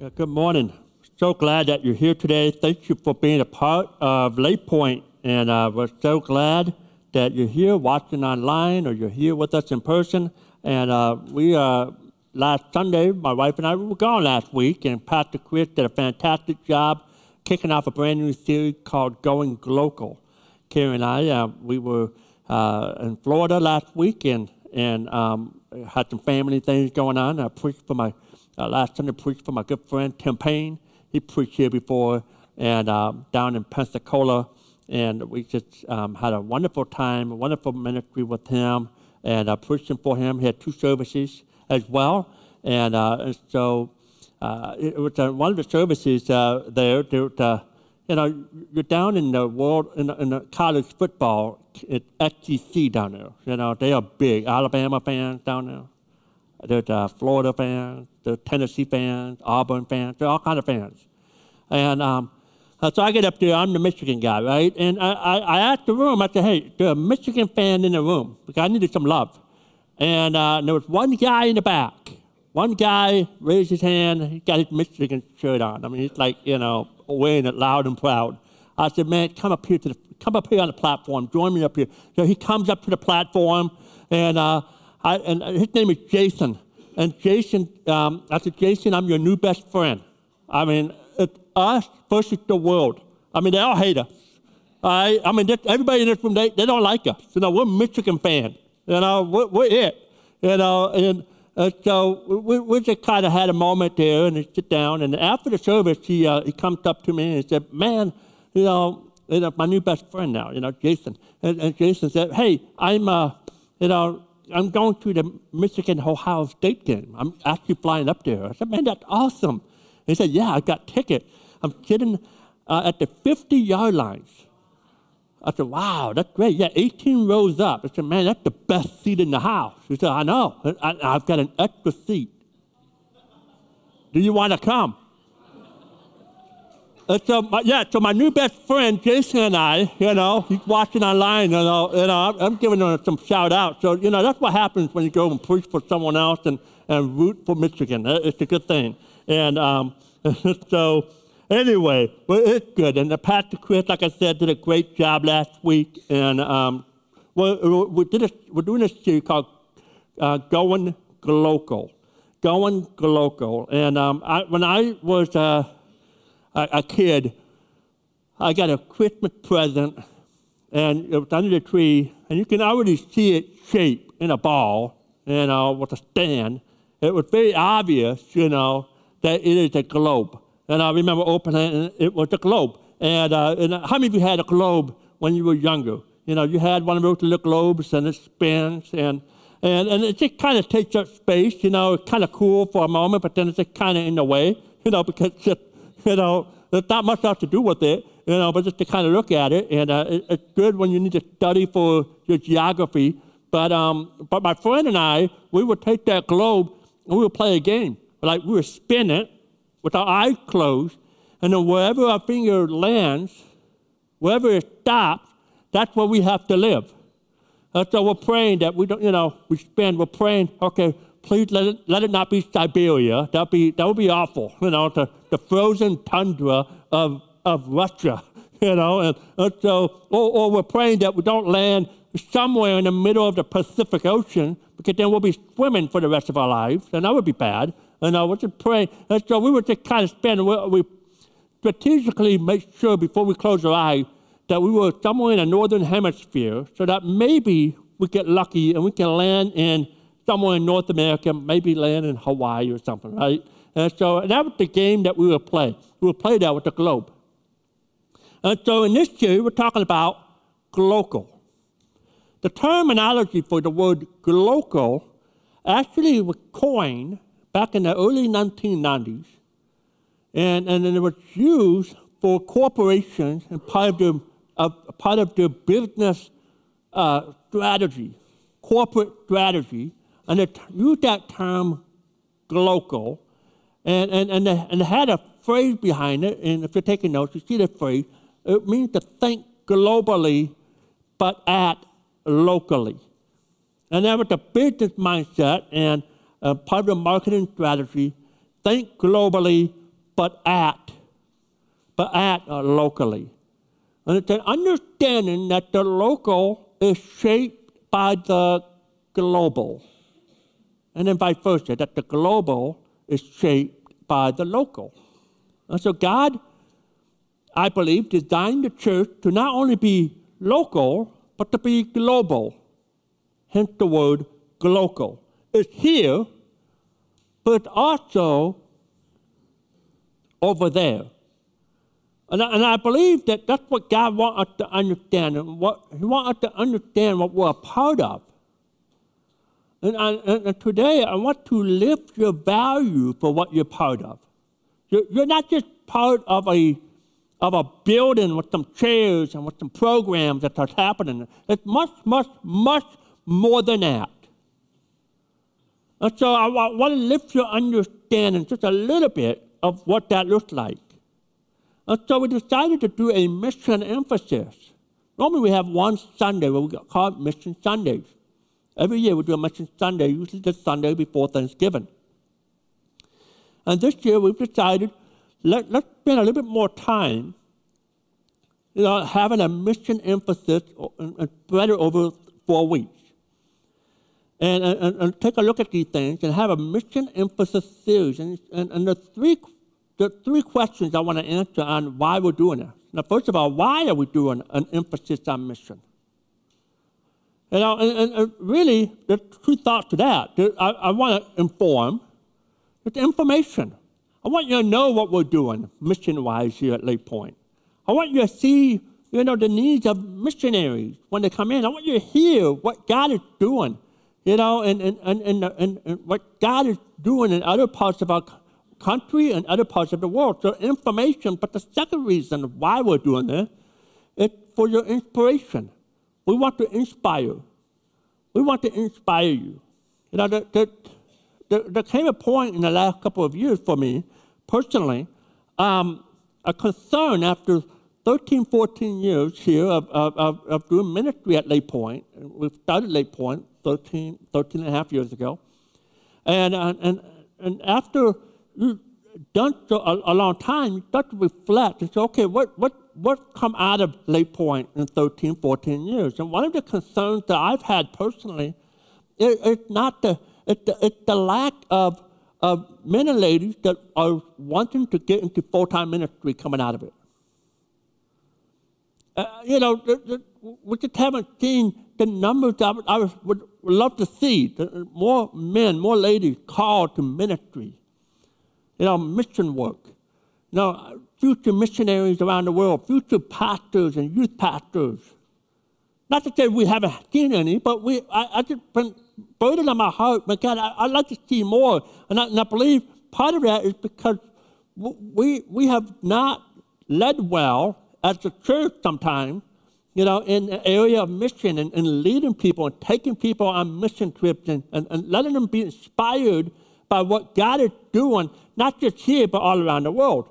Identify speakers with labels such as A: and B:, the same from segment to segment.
A: Good morning. So glad that you're here today. Thank you for being a part of Lake Point, and uh, we're so glad that you're here watching online or you're here with us in person. And uh, we uh, last Sunday, my wife and I we were gone last week, and Pastor Chris did a fantastic job kicking off a brand new series called Going Glocal. Carrie and I, uh, we were uh, in Florida last week and and um, had some family things going on. I preached for my uh, last Sunday. Preached for my good friend Tim Payne. He preached here before and um, down in Pensacola, and we just um, had a wonderful time, a wonderful ministry with him, and uh, preaching for him. He had two services as well, and, uh, and so uh, it was uh, one of the services uh, there. That, you know, you're down in the world in, in the college football at SEC down there. You know, they are big. Alabama fans down there. There's uh, Florida fans, the Tennessee fans, Auburn fans, there are all kind of fans. And um, so I get up there, I'm the Michigan guy, right? And I, I, I asked the room, I said, hey, there's a Michigan fan in the room because I needed some love. And uh, there was one guy in the back. One guy raised his hand, he got his Michigan shirt on. I mean, he's like, you know, wearing it loud and proud. I said, man, come up here to the, come up here on the platform, join me up here. So he comes up to the platform, and uh, I, and his name is Jason. And Jason, um, I said, Jason, I'm your new best friend. I mean, it's us versus the world. I mean, they all hate us. I, I mean, everybody in this room, they, they don't like us. You know, we're Michigan fans. You know, we're, we're it. You know, and uh, so we, we just kind of had a moment there and sit down. And after the service, he, uh, he comes up to me and he said, man, you know, you know, my new best friend now, you know, Jason. And, and Jason said, hey, I'm, uh, you know, I'm going to the Michigan Ohio State game. I'm actually flying up there. I said, man, that's awesome. He said, yeah, I got ticket. I'm sitting uh, at the 50 yard lines. I said, wow, that's great. Yeah, 18 rows up. I said, man, that's the best seat in the house. He said, I know. I, I've got an extra seat. Do you want to come? And so, my, yeah, so my new best friend, Jason and I, you know, he's watching online, you know, you know I'm, I'm giving him some shout out. So, you know, that's what happens when you go and preach for someone else and, and root for Michigan. It's a good thing. And um, so, anyway, but it's good. And the Pastor Chris, like I said, did a great job last week. And um, we, we did a, we're doing a series called uh, Going Glocal. Going Glocal. And um, I, when I was... Uh, a, a kid, I got a Christmas present, and it was under the tree, and you can already see it shape in a ball, you know, with a stand. It was very obvious, you know, that it is a globe. And I remember opening it, and it was a globe. And, uh, and how many of you had a globe when you were younger? You know, you had one of those little globes, and it spins, and and, and it just kind of takes up space, you know, it's kind of cool for a moment, but then it's just kind of in the way, you know, because it's just you know, there's not much else to do with it, you know, but just to kind of look at it. And uh, it, it's good when you need to study for your geography. But, um, but my friend and I, we would take that globe and we would play a game. Like we would spin it with our eyes closed, and then wherever our finger lands, wherever it stops, that's where we have to live. And so we're praying that we don't, you know, we spin, we're praying, okay, please let it, let it not be Siberia. That'd be, that would be awful, you know, the, the frozen tundra of, of Russia, you know. And, and so, or, or we're praying that we don't land somewhere in the middle of the Pacific Ocean because then we'll be swimming for the rest of our lives, and that would be bad. And I was just praying. And so we would just kind of spend, we, we strategically make sure before we close our eyes that we were somewhere in the northern hemisphere so that maybe we get lucky and we can land in somewhere in North America, maybe land in Hawaii or something, right? And so that was the game that we would play. We would play that with the globe. And so in this series, we're talking about glocal. The terminology for the word glocal actually was coined back in the early 1990s, and, and it was used for corporations and part of their, part of their business uh, strategy, corporate strategy, and they used that term glocal, and, and, and, they, and they had a phrase behind it, and if you're taking notes, you see the phrase, it means to think globally, but act locally. And that was the business mindset and uh, part of the marketing strategy, think globally, but at, but at uh, locally. And it's an understanding that the local is shaped by the global. And then vice versa, that the global is shaped by the local. And so God, I believe, designed the church to not only be local, but to be glocal. Hence the word global. It's here, but also over there. And I, and I believe that that's what God wants us to understand. And what, he wants us to understand what we're a part of. And, I, and today, I want to lift your value for what you're part of. You're, you're not just part of a, of a building with some chairs and with some programs that are happening. It's much, much, much more than that. And so I want to lift your understanding just a little bit of what that looks like. And so we decided to do a mission emphasis. Normally we have one Sunday where we call it Mission Sundays. Every year we do a Mission Sunday, usually the Sunday before Thanksgiving. And this year we've decided let, let's spend a little bit more time you know, having a mission emphasis and spread it over four weeks. And, and, and, take a look at these things and have a mission emphasis series. And, and, and the, three, the three questions I want to answer on why we're doing it. Now, first of all, why are we doing an emphasis on mission? You know, and, and really, there's two thoughts to that. I, I want to inform. It's information. I want you to know what we're doing mission-wise here at Lake Point. I want you to see, you know, the needs of missionaries when they come in. I want you to hear what God is doing, you know, and, and, and, and, and, and what God is doing in other parts of our country and other parts of the world. So information, but the second reason why we're doing this is for your inspiration. We want to inspire. We want to inspire you. You know, the, the, the, there came a point in the last couple of years for me, personally, um, a concern after 13, 14 years here of, of, of, doing ministry at Lake Point. We started Lake Point 13, 13 and a half years ago. And, and, and after you've done so a, a long time, you start to reflect and say, okay, what, what, what come out of Lake Point in 13, 14 years? And one of the concerns that I've had personally is, is not the, it's the, it's the lack of, of men and ladies that are wanting to get into full-time ministry coming out of it. Uh, you know, we just haven't seen the numbers I would, I would, would love to see. More men, more ladies called to ministry. You know, mission work. Know, future missionaries around the world, future pastors and youth pastors. Not to say we haven't seen any, but we, I, I just been burden on my heart. My God, I, would like to see more. And I, and I believe part of that is because we, we have not led well as a church sometimes, you know, in the area of mission and, and leading people and taking people on mission trips and, and, and letting them be inspired by what God is doing, not just here, but all around the world.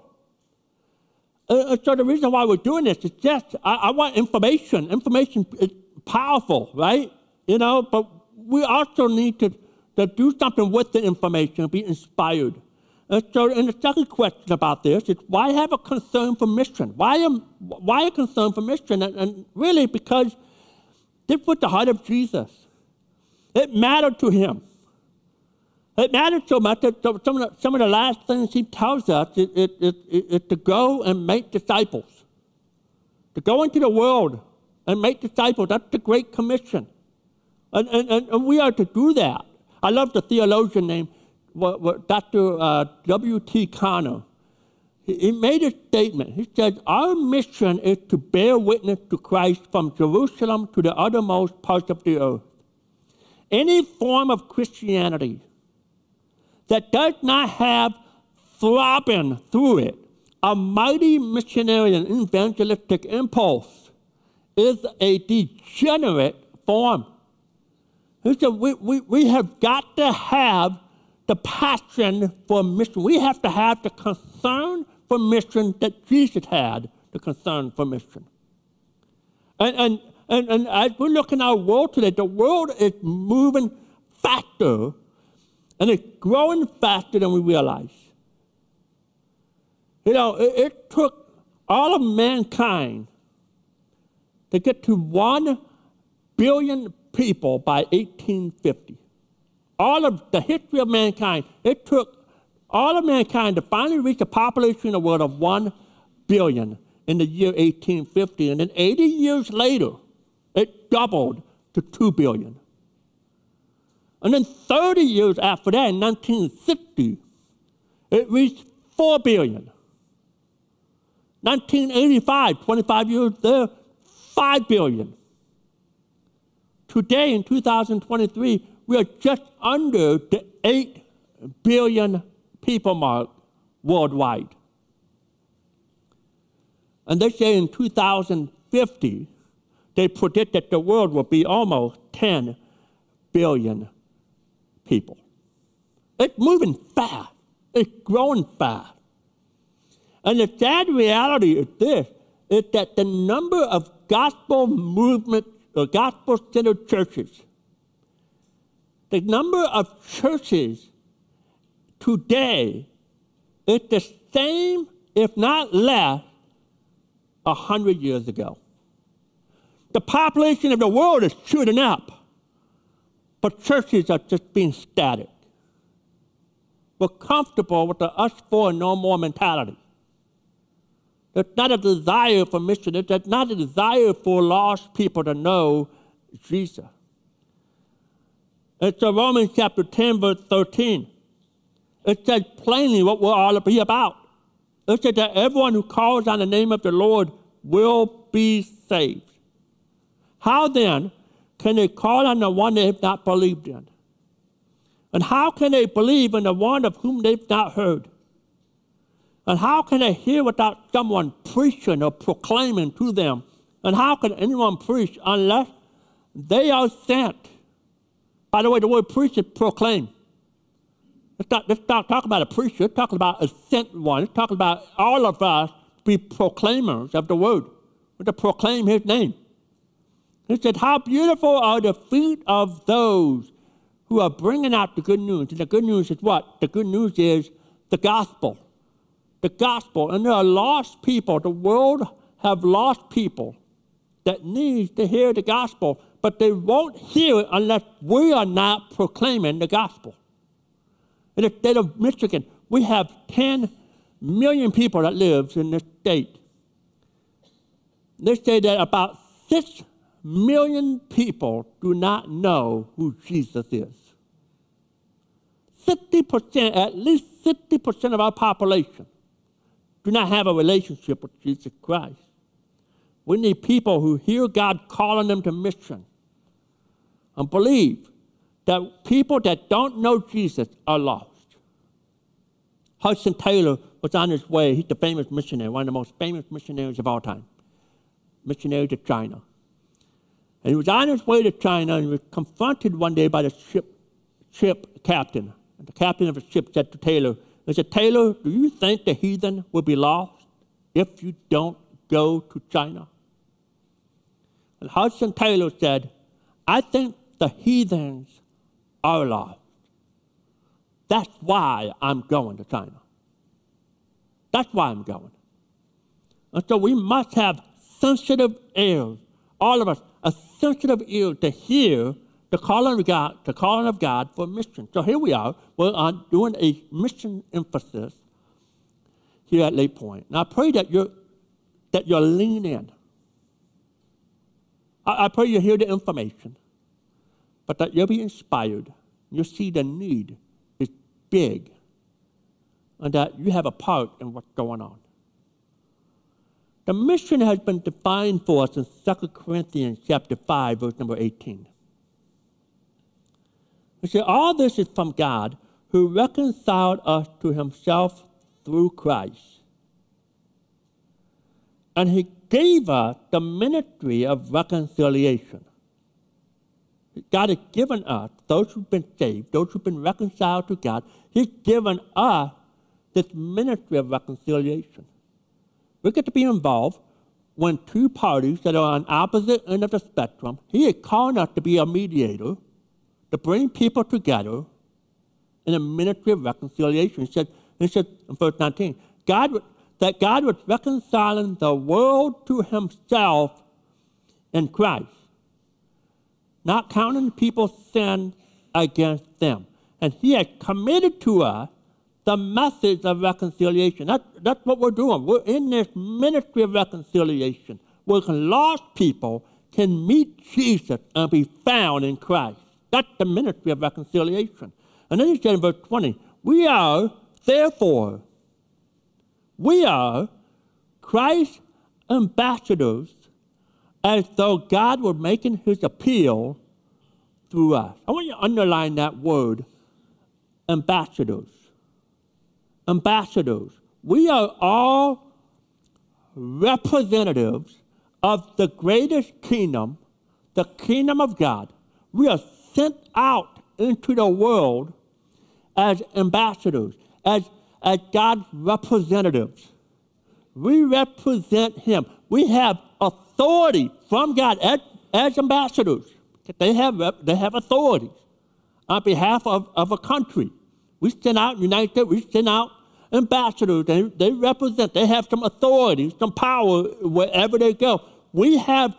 A: Uh, so the reason why we're doing this is just I, I, want information. Information is powerful, right? You know, but we also need to, to do something with the information, be inspired. And so, and the second question about this is why have a concern for mission? Why, am, why a concern for mission? And, and really, because this was the heart of Jesus. It mattered to him. It matters so much that some of the, some of the last things he tells us is, is, is, is to go and make disciples. To go into the world and make disciples. That's the Great Commission. And, and, and we are to do that. I love the theologian named Dr. Uh, W.T. Conner. He, he made a statement. He said, Our mission is to bear witness to Christ from Jerusalem to the uttermost parts of the earth. Any form of Christianity that does not have throbbing through it a mighty missionary and evangelistic impulse is a degenerate form. He said, we, we, we have got to have the passion for mission. We have to have the concern for mission that Jesus had, the concern for mission. And, and, and, and as we look in our world today, the world is moving faster and it's growing faster than we realize. You know, it, it took all of mankind to get to one billion people by 1850. All of the history of mankind, it took all of mankind to finally reach a population in the world of one billion in the year 1850. And then 80 years later, it doubled to 2 billion. And then 30 years after that, in 1960, it reached 4 billion. 1985, 25 years there, 5 billion. Today, in 2023, we are just under the 8 billion people mark worldwide. And they say in 2050, they predict that the world will be almost 10 billion people. It's moving fast, it's growing fast. And the sad reality is this is that the number of gospel movement uh, or gospel centered churches, the number of churches today is the same, if not less, a hundred years ago. The population of the world is shooting up, but churches are just being static. We're comfortable with the us for no more mentality. There's not a desire for mission. There's not a desire for lost people to know Jesus. It's a Romans chapter 10, verse 13. It says plainly what we're all be about. It says that everyone who calls on the name of the Lord will be saved. How then can they call on the one they have not believed in? And how can they believe in the one of whom they've not heard? And how can they hear without someone preaching or proclaiming to them? And how can anyone preach unless they are sent? By the way, the word preach is proclaim. Let's not, let's not talk about a preacher. Let's talk about a sent one. Let's talk about all of us be proclaimers of the word. We're to proclaim his name. He said, How beautiful are the feet of those who are bringing out the good news. And the good news is what? The good news is the gospel. The gospel. And there are lost people. The world have lost people that need to hear the gospel, but they won't hear it unless we are not proclaiming the gospel. In the state of Michigan, we have 10 million people that lives in this state. They say that about 6 million people do not know who Jesus is. 60%, at least 60% of our population do not have a relationship with Jesus Christ. We need people who hear God calling them to mission and believe that people that don't know Jesus are lost. Hudson Taylor was on his way. He's the famous missionary, one of the most famous missionaries of all time, missionary to China. And he was on his way to China and was confronted one day by the ship, ship captain. And the captain of the ship said to Taylor, he said, Taylor, do you think the heathen will be lost if you don't go to China? And Hudson Taylor said, I think the heathens are lost. That's why I'm going to China. That's why I'm going. And so we must have sensitive ears, all of us, sensitive ear to hear the calling of God, the calling of God for mission. So here we are. We're on doing a mission emphasis here at Lake Point. And I pray that you're that you're lean in. I, I pray you hear the information, but that you'll be inspired. You'll see the need is big and that you have a part in what's going on. The mission has been defined for us in 2 Corinthians chapter 5, verse number 18. We say, all this is from God who reconciled us to himself through Christ. And he gave us the ministry of reconciliation. God has given us, those who've been saved, those who've been reconciled to God, He's given us this ministry of reconciliation. We get to be involved when two parties that are on opposite end of the spectrum, he is calling us to be a mediator, to bring people together in a ministry of reconciliation. He said, he said in verse 19, God, that God was reconciling the world to himself in Christ, not counting people's sin against them. And he had committed to us the message of reconciliation. That, that's what we're doing. We're in this ministry of reconciliation where lost people can meet Jesus and be found in Christ. That's the ministry of reconciliation. And then he said in verse 20, We are, therefore, we are Christ's ambassadors as though God were making his appeal through us. I want you to underline that word, ambassadors. Ambassadors. We are all representatives of the greatest kingdom, the kingdom of God. We are sent out into the world as ambassadors, as, as God's representatives. We represent Him. We have authority from God as, as ambassadors. They have, they have authority on behalf of, of a country. We send out United States, we send out ambassadors. They, they represent, they have some authority, some power wherever they go. We have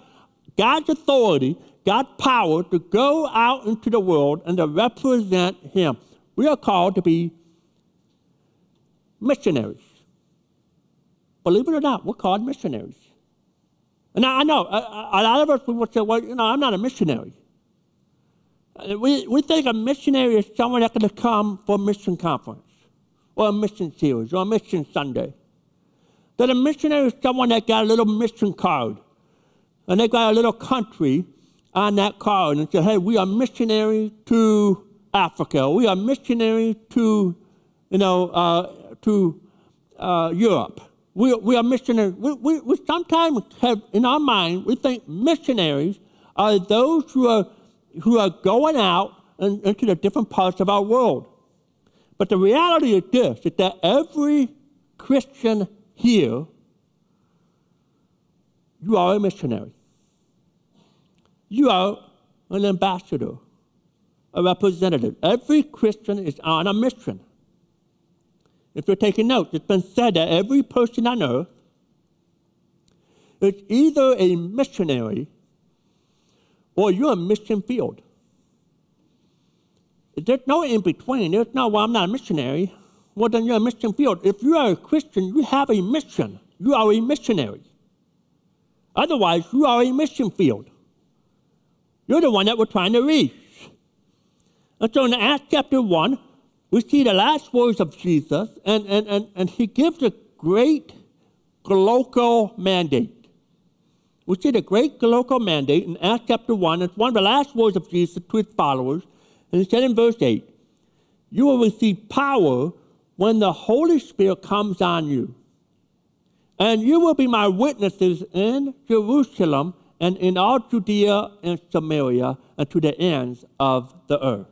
A: God's authority, God's power to go out into the world and to represent Him. We are called to be missionaries. Believe it or not, we're called missionaries. And I know a, a lot of us would say, well, you know, I'm not a missionary. Uh, we, we think a missionary is someone going to come for a mission conference or a mission series or a mission Sunday. That a missionary is someone that got a little mission card and they got a little country on that card and said, hey, we are missionary to Africa. We are missionary to, you know, uh, to uh, Europe. We, we are missionaries. We, we, we sometimes have, in our mind, we think missionaries are those who are, who are going out and, into the different parts of our world. But the reality is this, is that every Christian here, you are a missionary. You are an ambassador, a representative. Every Christian is on a mission. If you're taking notes, it's been said that every person on earth is either a missionary or you're a mission field. There's no in between. There's no, well, I'm not a missionary. Well, then you're a mission field. If you are a Christian, you have a mission. You are a missionary. Otherwise, you are a mission field. You're the one that we're trying to reach. And so in Acts chapter 1, we see the last words of Jesus, and, and, and, and he gives a great global mandate. We see the great global mandate in Acts chapter 1. It's one of the last words of Jesus to his followers. And he said in verse 8, You will receive power when the Holy Spirit comes on you. And you will be my witnesses in Jerusalem and in all Judea and Samaria and to the ends of the earth.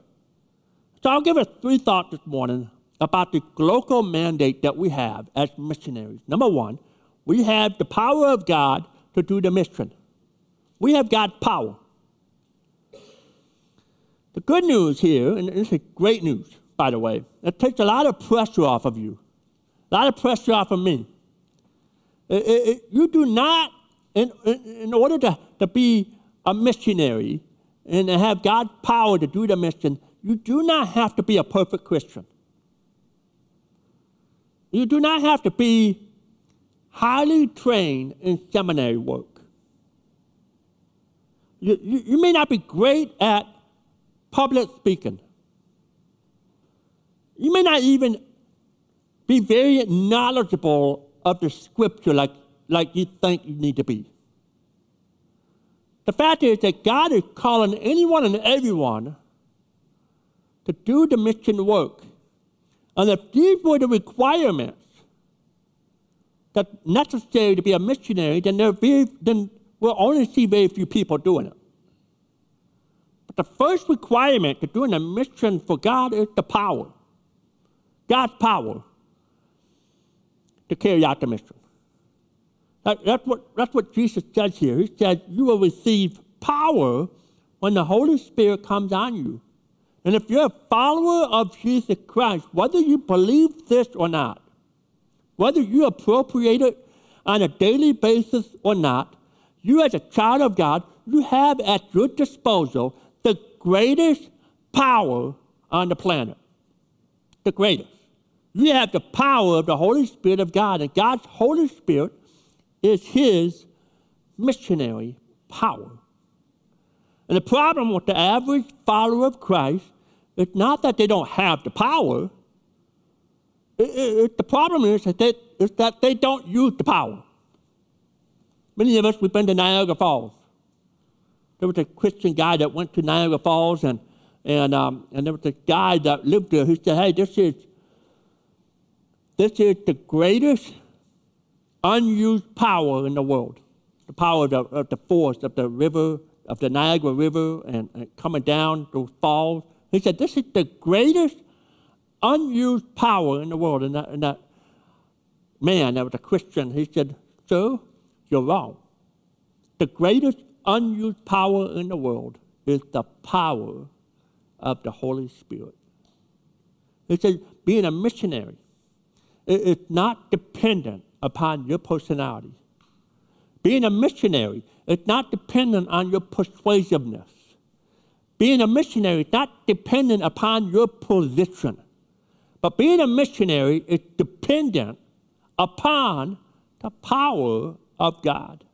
A: So I'll give us three thoughts this morning about the global mandate that we have as missionaries. Number one, we have the power of God to do the mission. We have God's power. The good news here, and this is great news, by the way, it takes a lot of pressure off of you, a lot of pressure off of me. It, it, it, you do not, in, in order to, to be a missionary and to have God's power to do the mission, you do not have to be a perfect Christian. You do not have to be highly trained in seminary work. You, you, you, may not be great at public speaking. You may not even be very knowledgeable of the scripture like, like you think you need to be. The fact is that God is calling anyone and everyone to do the mission work. And if these were the requirements that necessary to be a missionary, then, there then we'll only see very few people doing it. The first requirement to doing a mission for God is the power. God's power to carry out the mission. That, that's, what, that's what Jesus says here. He says, You will receive power when the Holy Spirit comes on you. And if you're a follower of Jesus Christ, whether you believe this or not, whether you appropriate it on a daily basis or not, you as a child of God, you have at your disposal greatest power on the planet. The greatest. You have the power of the Holy Spirit of God, and God's Holy Spirit is His missionary power. And the problem with the average follower of Christ is not that they don't have the power. It, it, the problem is that, they, is that they don't use the power. Many of us, we've been to Niagara Falls. There was a Christian guy that went to Niagara Falls, and, and, um, and there was a guy that lived there who said, Hey, this is, this is the greatest unused power in the world the power of the, of the force of the river, of the Niagara River, and, and coming down those falls. He said, This is the greatest unused power in the world. And that, and that man, that was a Christian, he said, Sir, you're wrong. The greatest unused power in the world is the power of the Holy Spirit. It says being a missionary is not dependent upon your personality. Being a missionary is not dependent on your persuasiveness. Being a missionary is not dependent upon your position. But being a missionary is dependent upon the power of God.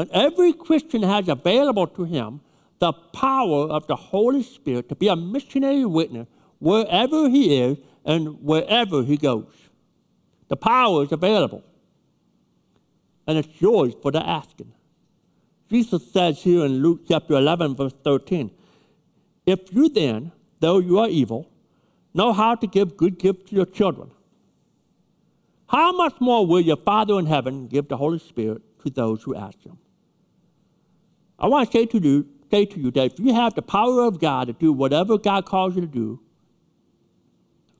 A: And every Christian has available to him the power of the Holy Spirit to be a missionary witness wherever he is and wherever he goes. The power is available and it's yours for the asking. Jesus says here in Luke chapter 11, verse 13, If you then, though you are evil, know how to give good gifts to your children, how much more will your Father in heaven give the Holy Spirit to those who ask him? I want to say to you, say to you that if you have the power of God to do whatever God calls you to do,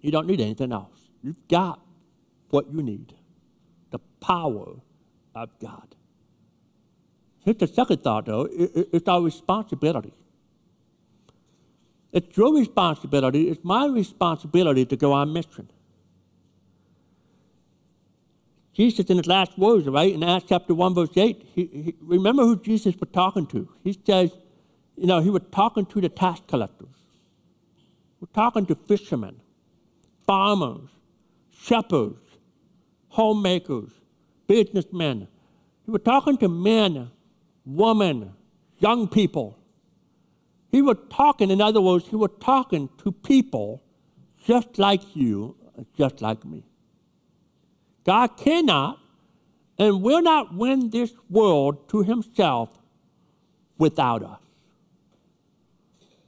A: you don't need anything else. You've got what you need the power of God. Here's the second thought, though it's our responsibility. It's your responsibility, it's my responsibility to go on mission. Jesus, in his last words, right, in Acts chapter 1, verse 8, he, he, remember who Jesus was talking to. He says, you know, he was talking to the tax collectors, we're talking to fishermen, farmers, shepherds, homemakers, businessmen. He was talking to men, women, young people. He was talking, in other words, he was talking to people just like you, just like me. God cannot and will not win this world to himself without us.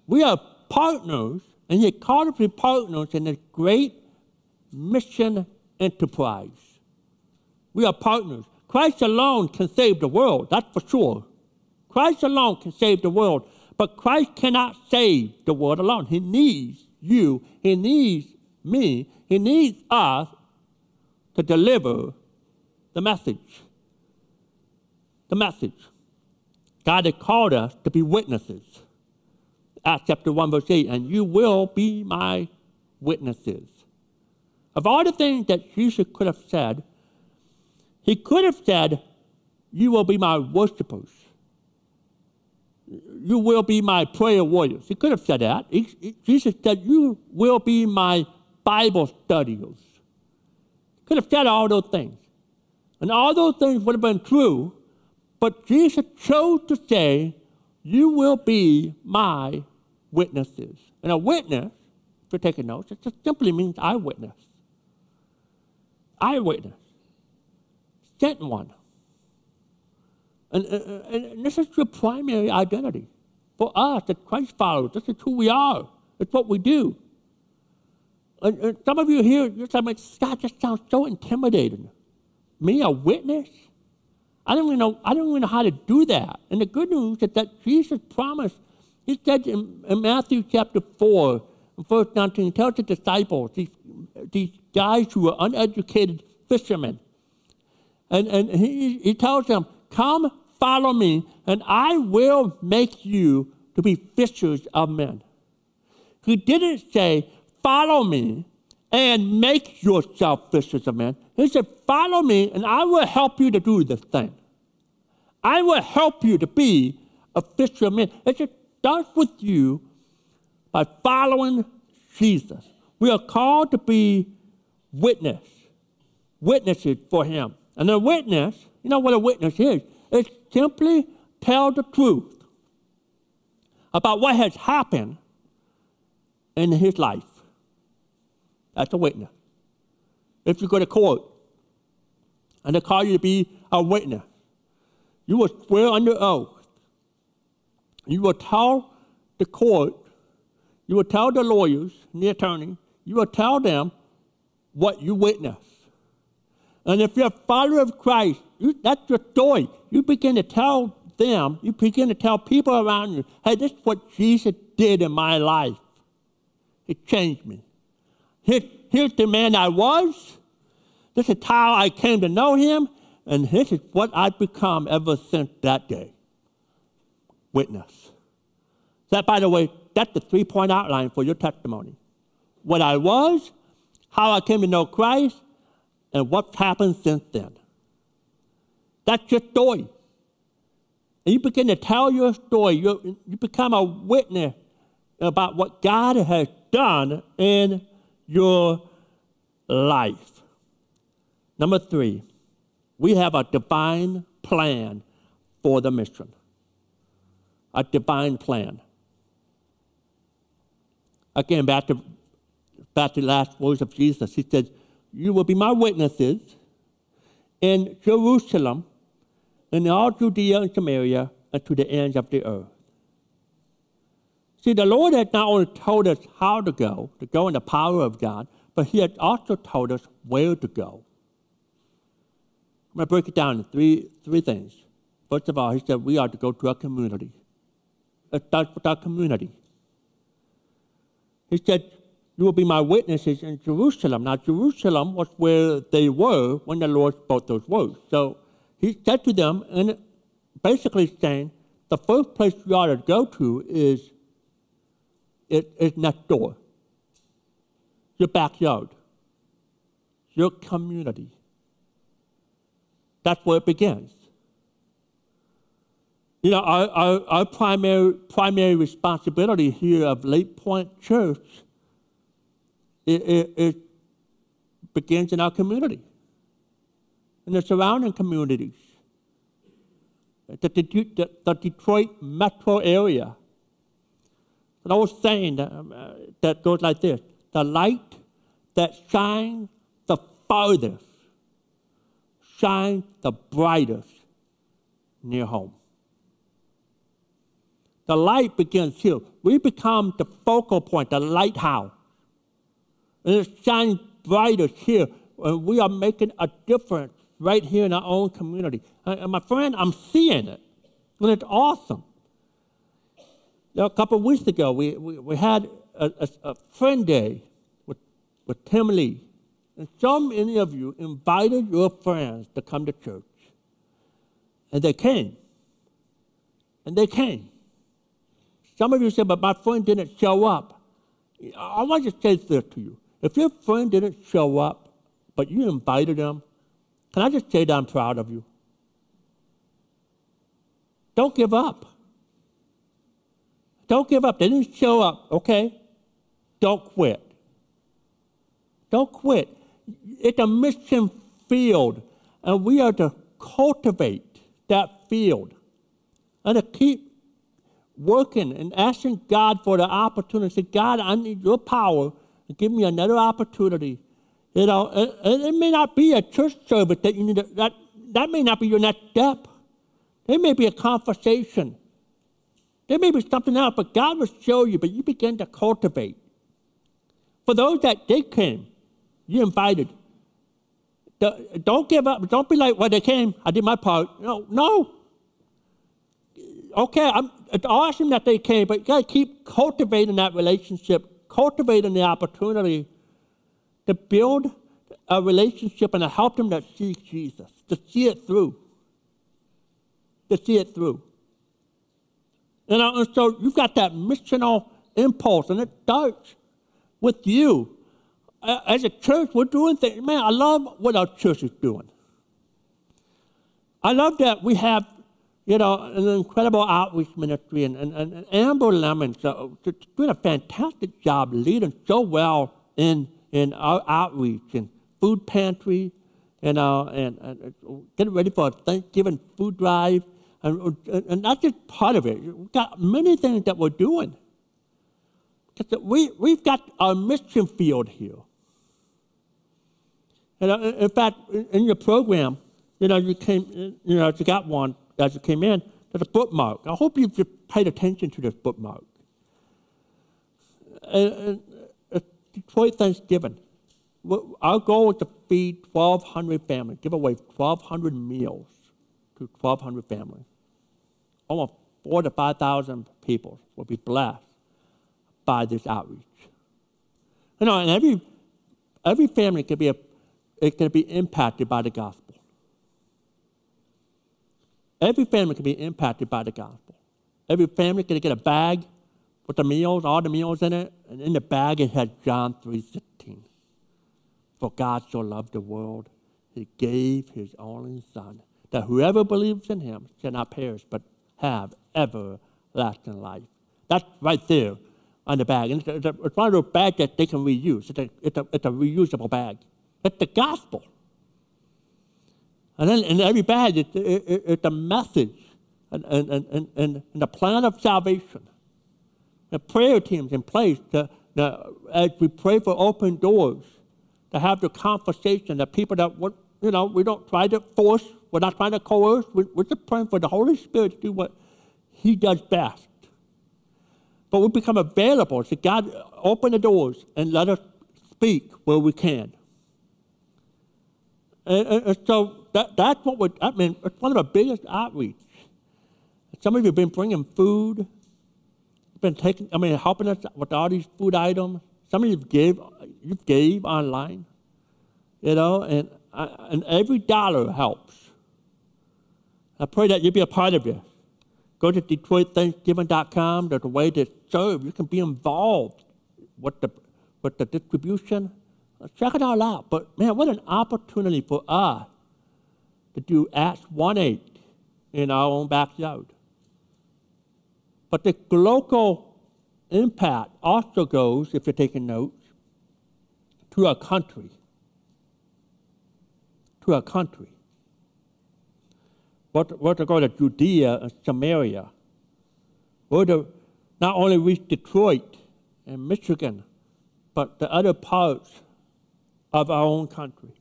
A: We are partners, and he called us to be partners in this great mission enterprise. We are partners. Christ alone can save the world, that's for sure. Christ alone can save the world, but Christ cannot save the world alone. He needs you, He needs me, He needs us to deliver the message. The message. God has called us to be witnesses. Acts chapter 1, verse 8, and you will be my witnesses. Of all the things that Jesus could have said, he could have said, You will be my worshipers. You will be my prayer warriors. He could have said that. He, he, Jesus said, You will be my Bible studiers. Could have said all those things. And all those things would have been true, but Jesus chose to say, You will be my witnesses. And a witness, if you're taking notes, it just simply means eyewitness. Eyewitness sent one. And, uh, uh, and, and this is your primary identity. For us, as Christ followers, this is who we are. It's what we do. And, and some of you here, you're saying, Scott, this sounds so intimidating. Me, a witness? I don't even know, I don't even know how to do that. And the good news is that Jesus promised, he said in, in Matthew chapter 4, verse 19, he tells the disciples, these, these guys who are uneducated fishermen, and, and he, he tells them, Come, follow me, and I will make you to be fishers of men. He didn't say, Follow me, and make yourself fishers of men. He said, Follow me, and I will help you to do this thing. I will help you to be a fisher of men. It starts with you by following Jesus. We are called to be witness, witnesses for him. And a witness, you know what a witness is? It's simply tell the truth about what has happened in his life. That's a witness. If you go to court and they call you to be a witness, you will swear under oath. You will tell the court, you will tell the lawyers the attorney, you will tell them what you witnessed. And if you're a follower of Christ, you, that's your story. You begin to tell them, you begin to tell people around you, hey, this is what Jesus did in my life. It changed me. Here, here's the man I was. This is how I came to know him. And this is what I've become ever since that day. Witness. That, by the way, that's the three point outline for your testimony. What I was, how I came to know Christ, and what's happened since then. That's your story. And you begin to tell your story. You, you become a witness about what God has done in your life. Number three, we have a divine plan for the mission. A divine plan. Again, back to, back to the last words of Jesus. He said, You will be my witnesses in Jerusalem, in all Judea and Samaria, and to the ends of the earth. See, the Lord has not only told us how to go, to go in the power of God, but He has also told us where to go. I'm going to break it down in three, three things. First of all, He said we are to go to our community. It starts with our community. He said, You will be my witnesses in Jerusalem. Now, Jerusalem was where they were when the Lord spoke those words. So He said to them, and basically saying, the first place you ought to go to is it is next door, your backyard, your community. That's where it begins. You know, our, our, our primary, primary responsibility here of Lake Point Church it, it, it begins in our community, in the surrounding communities, the, the, the Detroit metro area an old saying that, um, uh, that goes like this The light that shines the farthest shines the brightest near home. The light begins here. We become the focal point, the lighthouse. And it shines brightest here. And we are making a difference right here in our own community. And my friend, I'm seeing it. And it's awesome a couple of weeks ago, we, we, we had a, a, a, friend day with, with Tim Lee. And so many of you invited your friends to come to church. And they came. And they came. Some of you said, but my friend didn't show up. I want to say this to you. If your friend didn't show up, but you invited them, can I just say that I'm proud of you? Don't give up. Don't give up. They didn't show up, okay? Don't quit. Don't quit. It's a mission field, and we are to cultivate that field and to keep working and asking God for the opportunity. Say, God, I need your power to give me another opportunity. You know, and, it may not be a church service that you need. To, that that may not be your next step. It may be a conversation. There may be something else, but God will show you, but you begin to cultivate. For those that did came, you invited. Don't give up. Don't be like, well, they came, I did my part. No, no. Okay, I'm, it's awesome that they came, but you got to keep cultivating that relationship, cultivating the opportunity to build a relationship and to help them to see Jesus, to see it through, to see it through. You know, and so you've got that missional impulse, and it starts with you as a church, we're doing things. Man, I love what our church is doing. I love that we have, you know, an incredible outreach ministry, and, and, and Amber Lemons uh, doing a fantastic job leading so well in, in our outreach and food pantry, you know, and, and getting ready for a Thanksgiving food drive. And, and that's just part of it. We've got many things that we're doing. We, we've got our mission field here. And uh, in fact, in your program, you know, you came, you know, you got one as you came in. There's a bookmark. I hope you've paid attention to this bookmark. And, and uh, Detroit Thanksgiving. Our goal is to feed 1,200 families, give away 1,200 meals to 1,200 families. Almost four to 5,000 people will be blessed by this outreach. You know, and every, every family can be, a, it can be impacted by the gospel. Every family can be impacted by the gospel. Every family can get a bag with the meals, all the meals in it, and in the bag it has John 3.16. For God so loved the world, he gave his only son, that whoever believes in him shall not perish, but have everlasting life. That's right there on the bag. And it's, a, it's, one of those bags that they can reuse. It's a, it's a, it's a reusable bag. It's the gospel. And then in every bag, it's, it, it's a message and, and, and, and, and the plan of salvation. The prayer teams in place to, to, as we pray for open doors, to have the conversation that people that, you know, we don't try to force, we're not trying to coerce, we're just praying for the Holy Spirit to do what He does best. But we become available. So God, open the doors and let us speak where we can. And, and so that, that's what we're, I mean, it's one of the biggest outreach. Some of you have been bringing food, been taking, I mean, helping us with all these food items. Some of you gave, you gave online, you know, and, and every dollar helps. I pray that you'll be a part of it. Go to DetroitThanksgiving.com. There's a way to serve. You can be involved with the, with the distribution. Check it all out. But man, what an opportunity for us to do Acts 1 8 in our own backyard. But the local impact also goes, if you're taking notes, to our country. To our country. What, what to go to Judea and Samaria. We're to not only reach Detroit and Michigan, but the other parts of our own country.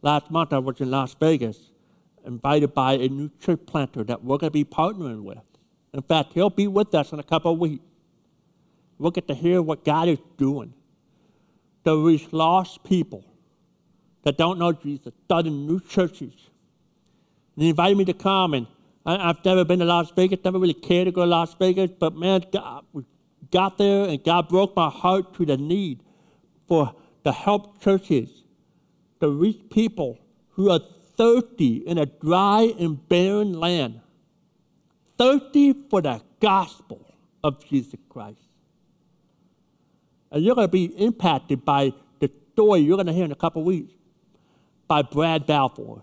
A: Last month I was in Las Vegas, invited by a new church planter that we're going to be partnering with. In fact, he'll be with us in a couple of weeks. We'll get to hear what God is doing to reach lost people that don't know Jesus, starting new churches. And he invited me to come, and I, have never been to Las Vegas, never really cared to go to Las Vegas, but man, God, we got there, and God broke my heart to the need for to help churches to reach people who are thirsty in a dry and barren land, thirsty for the gospel of Jesus Christ. And you're going to be impacted by the story you're going to hear in a couple weeks by Brad Balfour.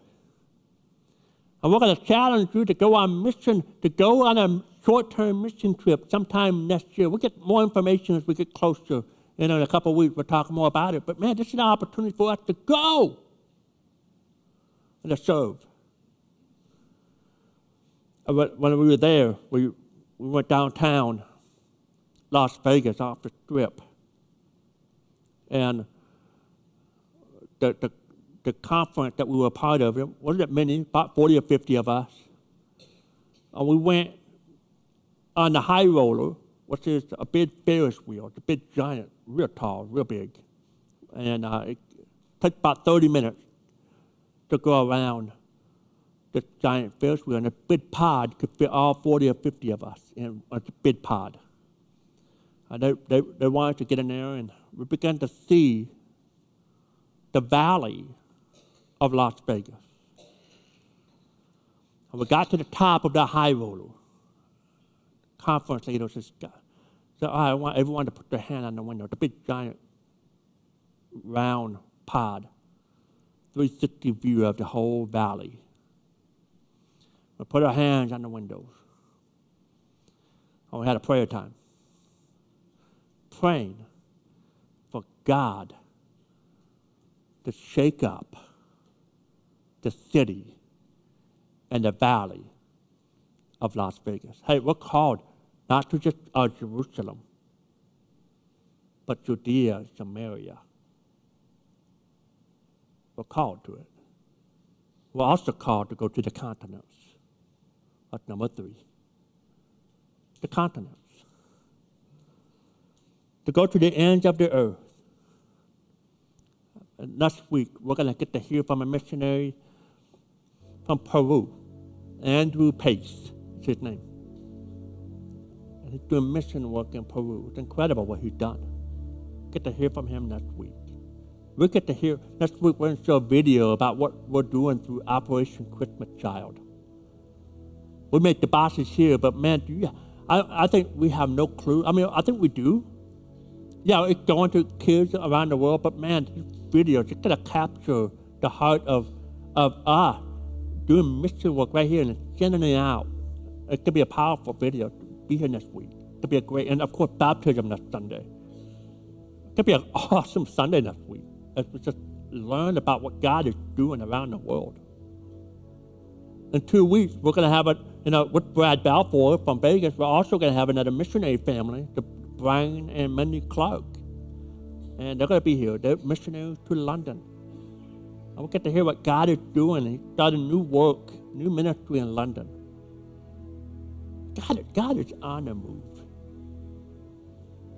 A: And we're going to challenge you to go on mission, to go on a short-term mission trip sometime next year. We'll get more information as we get closer. In a couple of weeks, we'll talk more about it. But man, this is an opportunity for us to go and to serve. When we were there, we, we went downtown, Las Vegas, off the strip. And the, the the conference that we were part of, it wasn't that many, about 40 or 50 of us. And we went on the high roller, which is a big Ferris wheel. It's a big giant, real tall, real big. And uh, it took about 30 minutes to go around this giant Ferris wheel. And a big pod could fit all 40 or 50 of us in a big pod. And they, they, they wanted to get in there, and we began to see the valley of Las Vegas. And we got to the top of the high roller. Conference leader says, uh, so I want everyone to put their hand on the window, the big giant round pod, 360 view of the whole valley. We put our hands on the windows. And we had a prayer time. Praying for God to shake up the city and the valley of Las Vegas. Hey, we're called not to just uh, Jerusalem, but Judea, Samaria. We're called to it. We're also called to go to the continents. That's number three. The continents. To go to the ends of the earth. And next week, we're going to get to hear from a missionary from Peru, Andrew Pace is his name. And he's doing mission work in Peru. It's incredible what he's done. Get to hear from him next week. We get to hear next week. We're going to show a video about what we're doing through Operation Christmas Child. We make the bosses here, but man, do you, I, I think we have no clue. I mean, I think we do. Yeah, it's going to kids around the world, but man, these videos just gonna capture the heart of of us doing mission work right here and sending it out. It could be a powerful video. Be here next week. It could be a great, and of course, baptism next Sunday. It could be an awesome Sunday next week as we just learn about what God is doing around the world. In two weeks, we're going to have a, you know, with Brad Balfour from Vegas, we're also going to have another missionary family, the Brian and Mindy Clark. And they're going to be here. They're missionaries to London. We'll get to hear what God is doing. He started new work, new ministry in London. God, God is on the move.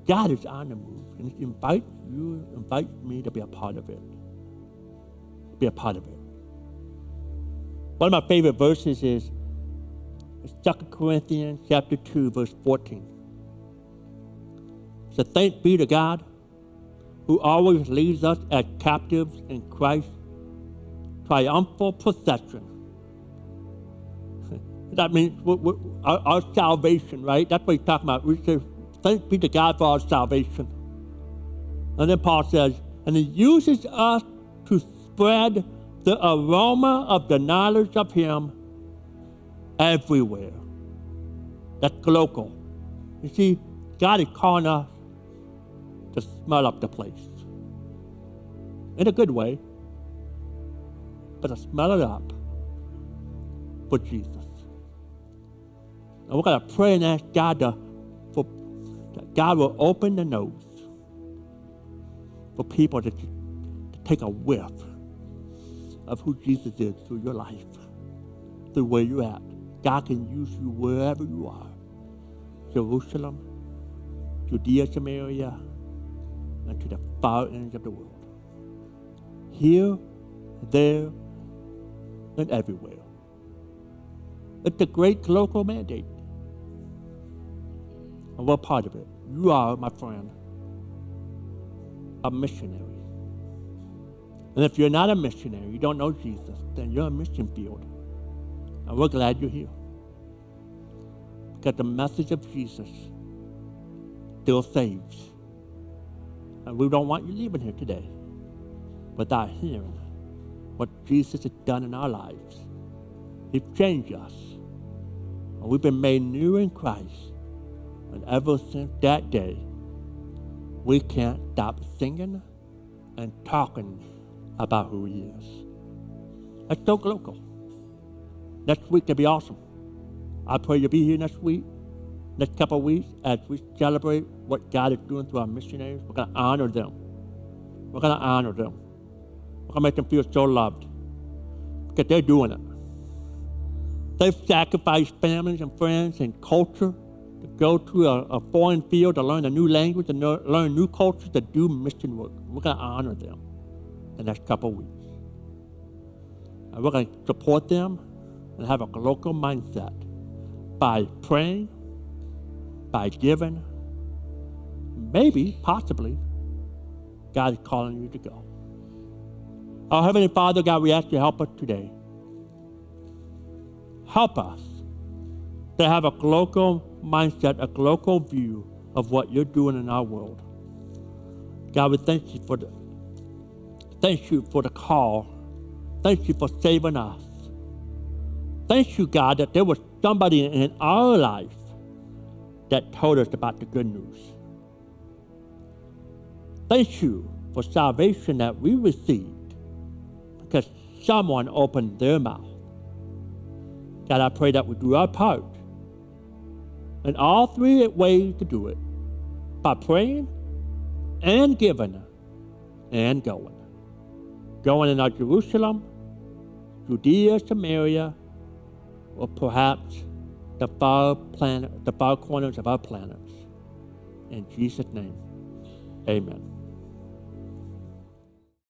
A: God is on the move. And He invites you, invites me to be a part of it. Be a part of it. One of my favorite verses is 2 Corinthians chapter 2, verse 14. So thanks be to God who always leads us as captives in Christ's triumphal procession. that means our, our, salvation, right? That's what he's talking about. We say, thanks be to God for our salvation. And then Paul says, and he uses us to spread the aroma of the knowledge of him everywhere. That's local. You see, God is calling us to smell up the place. In a good way, but to smell it up for Jesus. And we're going to pray and ask God to, for, that God will open the nose for people to, to take a whiff of who Jesus is through your life, through where you're at. God can use you wherever you are. Jerusalem, Judea, Samaria, and to the far ends of the world. Here, there, and everywhere. It's a great glocal mandate. And we're part of it. You are, my friend, a missionary. And if you're not a missionary, you don't know Jesus, then you're a mission field. And we're glad you're here. Because the message of Jesus still saves. And we don't want you leaving here today without hearing what Jesus has done in our lives. He's changed us. And we've been made new in Christ. And ever since that day, we can't stop singing and talking about who He is. Let's talk local. Next week will be awesome. I pray you'll be here next week, next couple of weeks, as we celebrate what God is doing through our missionaries. We're going to honor them. We're going to honor them. To make them feel so loved because they're doing it. They've sacrificed families and friends and culture to go to a, a foreign field to learn a new language and learn new cultures to do mission work. We're going to honor them in the next couple of weeks. And we're going to support them and have a glocal mindset by praying, by giving, maybe, possibly, God is calling you to go. Our Heavenly Father, God, we ask you to help us today. Help us to have a global mindset, a global view of what you're doing in our world. God, we thank you for the Thank you for the call. Thank you for saving us. Thank you, God, that there was somebody in our life that told us about the good news. Thank you for salvation that we received someone opened their mouth. God, I pray that we do our part. And all three ways to do it by praying and giving and going. Going in our Jerusalem, Judea, Samaria, or perhaps the far planet, the far corners of our planets. In Jesus' name, amen.